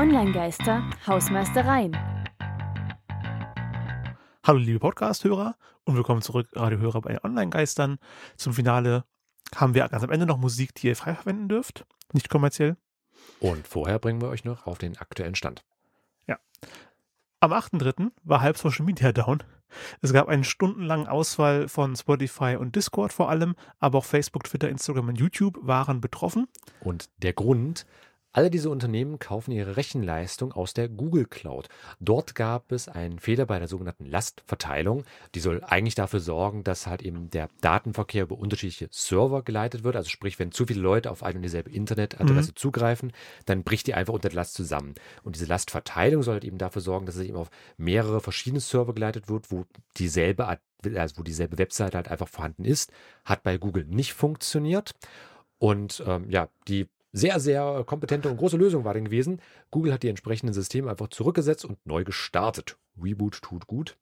Online-Geister, Hausmeistereien. Hallo liebe Podcast-Hörer und willkommen zurück, Radiohörer bei Online-Geistern. Zum Finale haben wir ganz am Ende noch Musik, die ihr frei verwenden dürft, nicht kommerziell. Und vorher bringen wir euch noch auf den aktuellen Stand. Ja. Am 8.3. war halb Social Media down. Es gab einen stundenlangen Ausfall von Spotify und Discord vor allem, aber auch Facebook, Twitter, Instagram und YouTube waren betroffen. Und der Grund, alle diese Unternehmen kaufen ihre Rechenleistung aus der Google Cloud. Dort gab es einen Fehler bei der sogenannten Lastverteilung. Die soll eigentlich dafür sorgen, dass halt eben der Datenverkehr über unterschiedliche Server geleitet wird. Also sprich, wenn zu viele Leute auf eine und dieselbe Internetadresse mhm. zugreifen, dann bricht die einfach unter der Last zusammen. Und diese Lastverteilung soll halt eben dafür sorgen, dass es eben auf mehrere verschiedene Server geleitet wird, wo dieselbe also wo dieselbe Webseite halt einfach vorhanden ist, hat bei Google nicht funktioniert. Und ähm, ja, die sehr, sehr kompetente und große Lösung war denn gewesen. Google hat die entsprechenden Systeme einfach zurückgesetzt und neu gestartet. Reboot tut gut.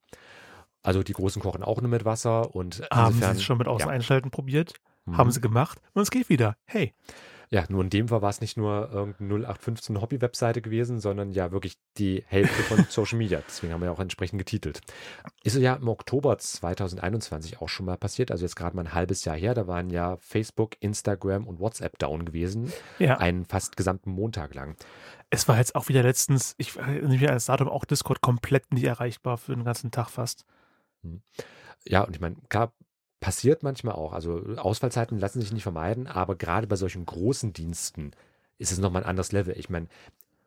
Also die Großen kochen auch nur mit Wasser und haben sie es schon mit Außen ja. einschalten probiert? Mhm. Haben sie gemacht und es geht wieder. Hey. Ja, nur in dem Fall war es nicht nur irgendeine 0815 Hobby-Webseite gewesen, sondern ja wirklich die Hälfte von Social Media. Deswegen haben wir ja auch entsprechend getitelt. Ist ja im Oktober 2021 auch schon mal passiert, also jetzt gerade mal ein halbes Jahr her. Da waren ja Facebook, Instagram und WhatsApp down gewesen. Ja. Einen fast gesamten Montag lang. Es war jetzt auch wieder letztens, ich mich an das Datum, auch Discord komplett nicht erreichbar für den ganzen Tag fast. Hm. Ja, und ich meine, klar, Passiert manchmal auch. Also Ausfallzeiten lassen sich nicht vermeiden, aber gerade bei solchen großen Diensten ist es nochmal ein anderes Level. Ich meine,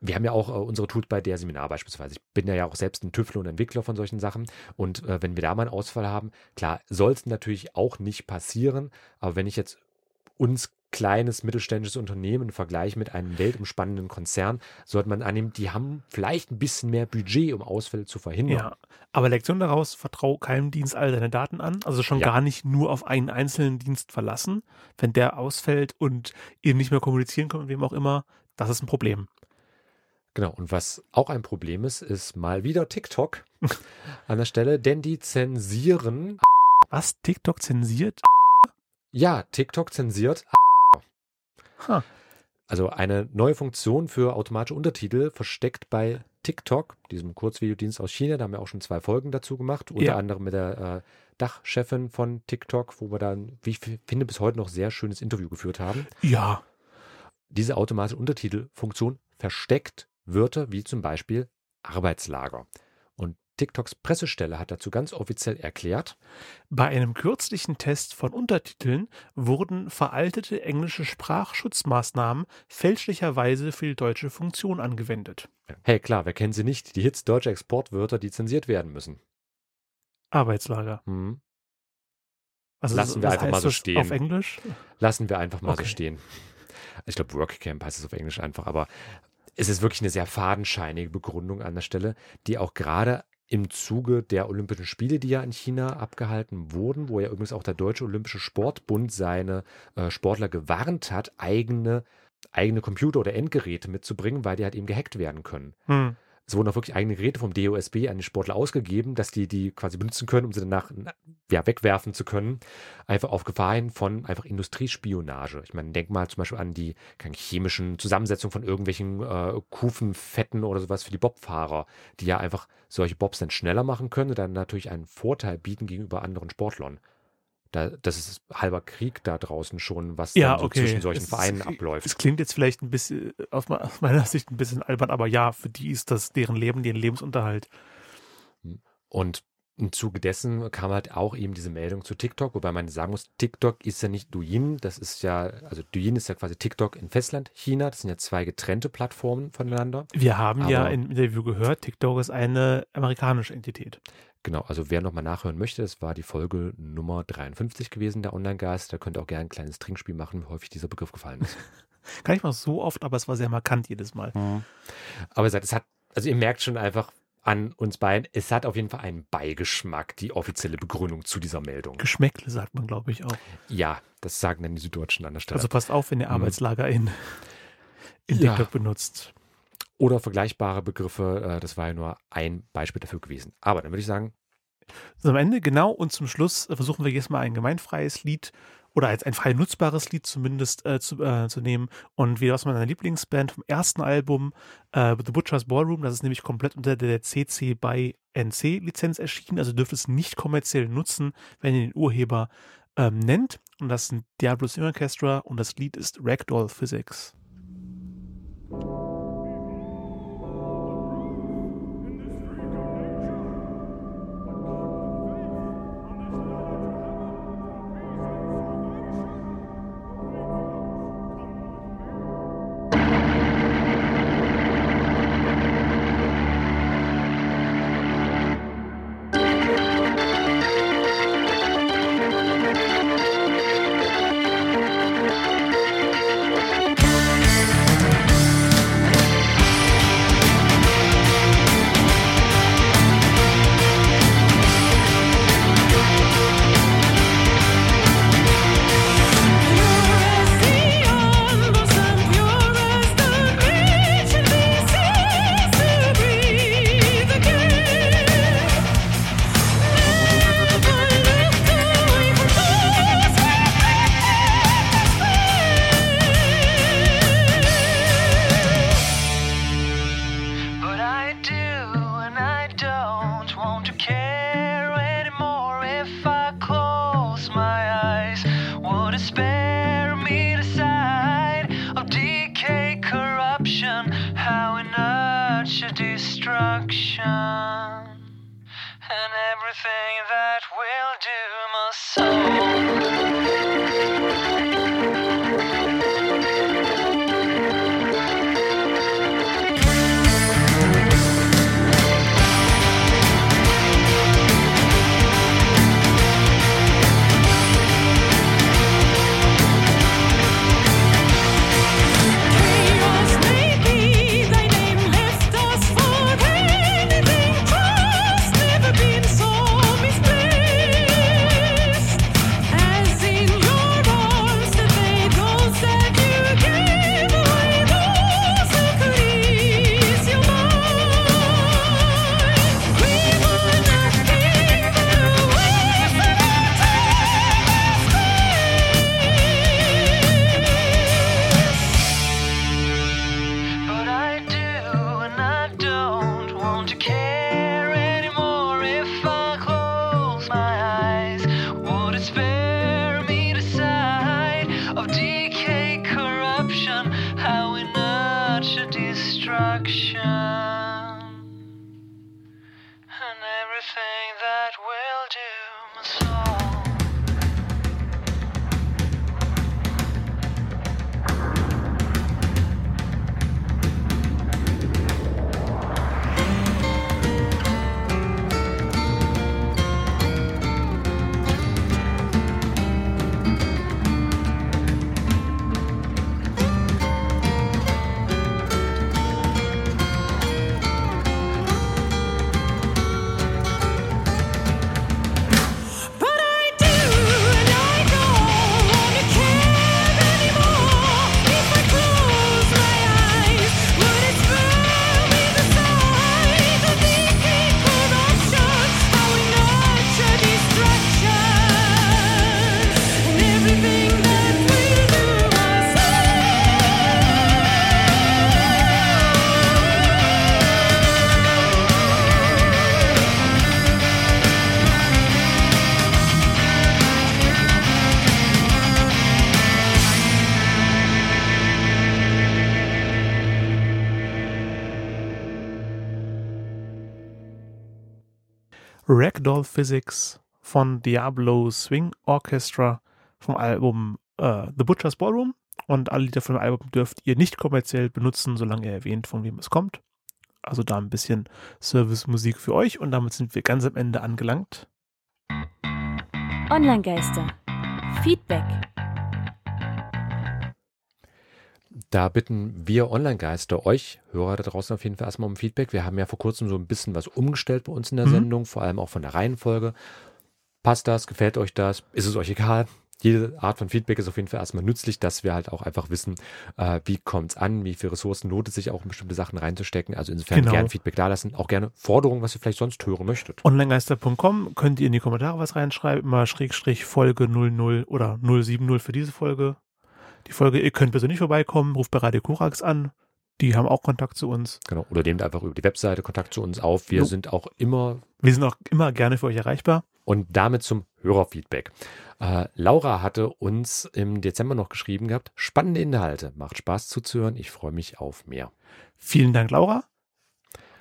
wir haben ja auch äh, unsere Tools bei der Seminar beispielsweise. Ich bin ja auch selbst ein Tüftler und Entwickler von solchen Sachen. Und äh, wenn wir da mal einen Ausfall haben, klar, soll es natürlich auch nicht passieren. Aber wenn ich jetzt uns kleines mittelständisches Unternehmen im Vergleich mit einem weltumspannenden Konzern, sollte man annehmen, die haben vielleicht ein bisschen mehr Budget, um Ausfälle zu verhindern. Ja, aber Lektion daraus, vertrau keinem Dienst all deine Daten an, also schon ja. gar nicht nur auf einen einzelnen Dienst verlassen. Wenn der ausfällt und ihr nicht mehr kommunizieren könnt, mit wem auch immer, das ist ein Problem. Genau, und was auch ein Problem ist, ist mal wieder TikTok an der Stelle, denn die zensieren. Was? TikTok zensiert? Ja, TikTok zensiert Huh. Also eine neue Funktion für automatische Untertitel versteckt bei TikTok, diesem Kurzvideodienst aus China. Da haben wir auch schon zwei Folgen dazu gemacht, unter ja. anderem mit der äh, Dachchefin von TikTok, wo wir dann, wie ich finde, bis heute noch sehr schönes Interview geführt haben. Ja. Diese automatische Untertitelfunktion versteckt Wörter wie zum Beispiel Arbeitslager. TikToks Pressestelle hat dazu ganz offiziell erklärt, bei einem kürzlichen Test von Untertiteln wurden veraltete englische Sprachschutzmaßnahmen fälschlicherweise für die deutsche Funktion angewendet. Hey, klar, wer kennt sie nicht? Die Hits deutscher Exportwörter, die zensiert werden müssen. Arbeitslager. Hm. Also, Lassen wir einfach mal so stehen. Auf Englisch? Lassen wir einfach mal okay. so stehen. Ich glaube, Workcamp heißt es auf Englisch einfach, aber es ist wirklich eine sehr fadenscheinige Begründung an der Stelle, die auch gerade im Zuge der Olympischen Spiele, die ja in China abgehalten wurden, wo ja übrigens auch der Deutsche Olympische Sportbund seine äh, Sportler gewarnt hat, eigene, eigene Computer oder Endgeräte mitzubringen, weil die halt eben gehackt werden können. Hm. Es wurden auch wirklich eigene Geräte vom DOSB an die Sportler ausgegeben, dass die die quasi benutzen können, um sie danach ja, wegwerfen zu können. Einfach auf Gefahr hin von einfach Industriespionage. Ich meine, denk mal zum Beispiel an die chemischen Zusammensetzungen von irgendwelchen äh, Kufenfetten oder sowas für die Bobfahrer, die ja einfach solche Bobs dann schneller machen können und dann natürlich einen Vorteil bieten gegenüber anderen Sportlern. Da, das ist halber Krieg da draußen schon, was ja, so okay. zwischen solchen es, Vereinen abläuft. Es klingt jetzt vielleicht ein bisschen, aus meiner Sicht ein bisschen albern, aber ja, für die ist das deren Leben, deren Lebensunterhalt. Und im Zuge dessen kam halt auch eben diese Meldung zu TikTok, wobei man sagen muss, TikTok ist ja nicht Douyin, das ist ja, also Douyin ist ja quasi TikTok in Festland China, das sind ja zwei getrennte Plattformen voneinander. Wir haben ja im Interview gehört, TikTok ist eine amerikanische Entität. Genau, also wer nochmal nachhören möchte, das war die Folge Nummer 53 gewesen, der Online-Geist. Da könnt ihr auch gerne ein kleines Trinkspiel machen, wie häufig dieser Begriff gefallen ist. Kann ich mal so oft, aber es war sehr markant jedes Mal. Mhm. Aber es hat, also ihr merkt schon einfach an uns beiden, es hat auf jeden Fall einen Beigeschmack, die offizielle Begründung zu dieser Meldung. Geschmäckle sagt man, glaube ich, auch. Ja, das sagen dann die Süddeutschen an der Stelle. Also passt auf, wenn ihr mhm. Arbeitslager in, in ja. TikTok benutzt oder vergleichbare Begriffe. Äh, das war ja nur ein Beispiel dafür gewesen. Aber dann würde ich sagen. So am Ende, genau, und zum Schluss versuchen wir jetzt mal ein gemeinfreies Lied oder als ein frei nutzbares Lied zumindest äh, zu, äh, zu nehmen. Und wieder aus meiner Lieblingsband vom ersten Album, äh, The Butcher's Ballroom. Das ist nämlich komplett unter der CC by NC Lizenz erschienen. Also dürft es nicht kommerziell nutzen, wenn ihr den Urheber ähm, nennt. Und das sind Diablo Orchestra und das Lied ist Ragdoll Physics. destruction, and everything that will do my soul. Ragdoll Physics von Diablo Swing Orchestra vom Album äh, The Butcher's Ballroom. Und alle Lieder von dem Album dürft ihr nicht kommerziell benutzen, solange ihr erwähnt, von wem es kommt. Also da ein bisschen Service-Musik für euch. Und damit sind wir ganz am Ende angelangt. Online-Geister. Feedback. Da bitten wir Online-Geister euch, Hörer da draußen auf jeden Fall erstmal um Feedback. Wir haben ja vor kurzem so ein bisschen was umgestellt bei uns in der mhm. Sendung, vor allem auch von der Reihenfolge. Passt das? Gefällt euch das? Ist es euch egal? jede Art von Feedback ist auf jeden Fall erstmal nützlich, dass wir halt auch einfach wissen, äh, wie kommt es an, wie viele Ressourcen lohnt es sich auch in bestimmte Sachen reinzustecken. Also insofern Genau. gerne Feedback da lassen, auch gerne Forderungen, was ihr vielleicht sonst hören möchtet. Onlinegeister.com könnt ihr in die Kommentare was reinschreiben, immer Schrägstrich Folge 00 oder 070 für diese Folge. Die Folge, ihr könnt persönlich vorbeikommen, ruft bei Radio Korax an. Die haben auch Kontakt zu uns. Genau. Oder nehmt einfach über die Webseite Kontakt zu uns auf. Wir Jo. sind auch immer Wir sind auch immer gerne für euch erreichbar. Und damit zum Hörerfeedback. Äh, Laura hatte uns im Dezember noch geschrieben gehabt, spannende Inhalte, macht Spaß zuzuhören, ich freue mich auf mehr. Vielen Dank, Laura.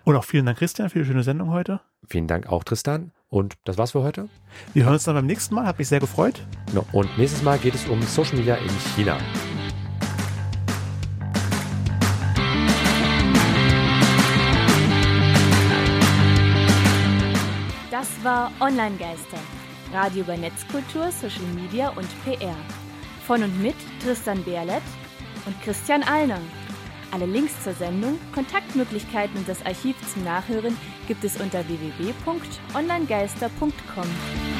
Und auch vielen Dank, Christian, für die schöne Sendung heute. Vielen Dank auch Tristan und das war's für heute. Wir hören uns dann beim nächsten Mal. Hat mich sehr gefreut. No, Und nächstes Mal geht es um Social Media in China. Das war Online-Geister. Radio über Netzkultur, Social Media und PR. Von und mit Tristan Berlet und Christian Allner. Alle Links zur Sendung, Kontaktmöglichkeiten und das Archiv zum Nachhören gibt es unter www.onlinegeister.com.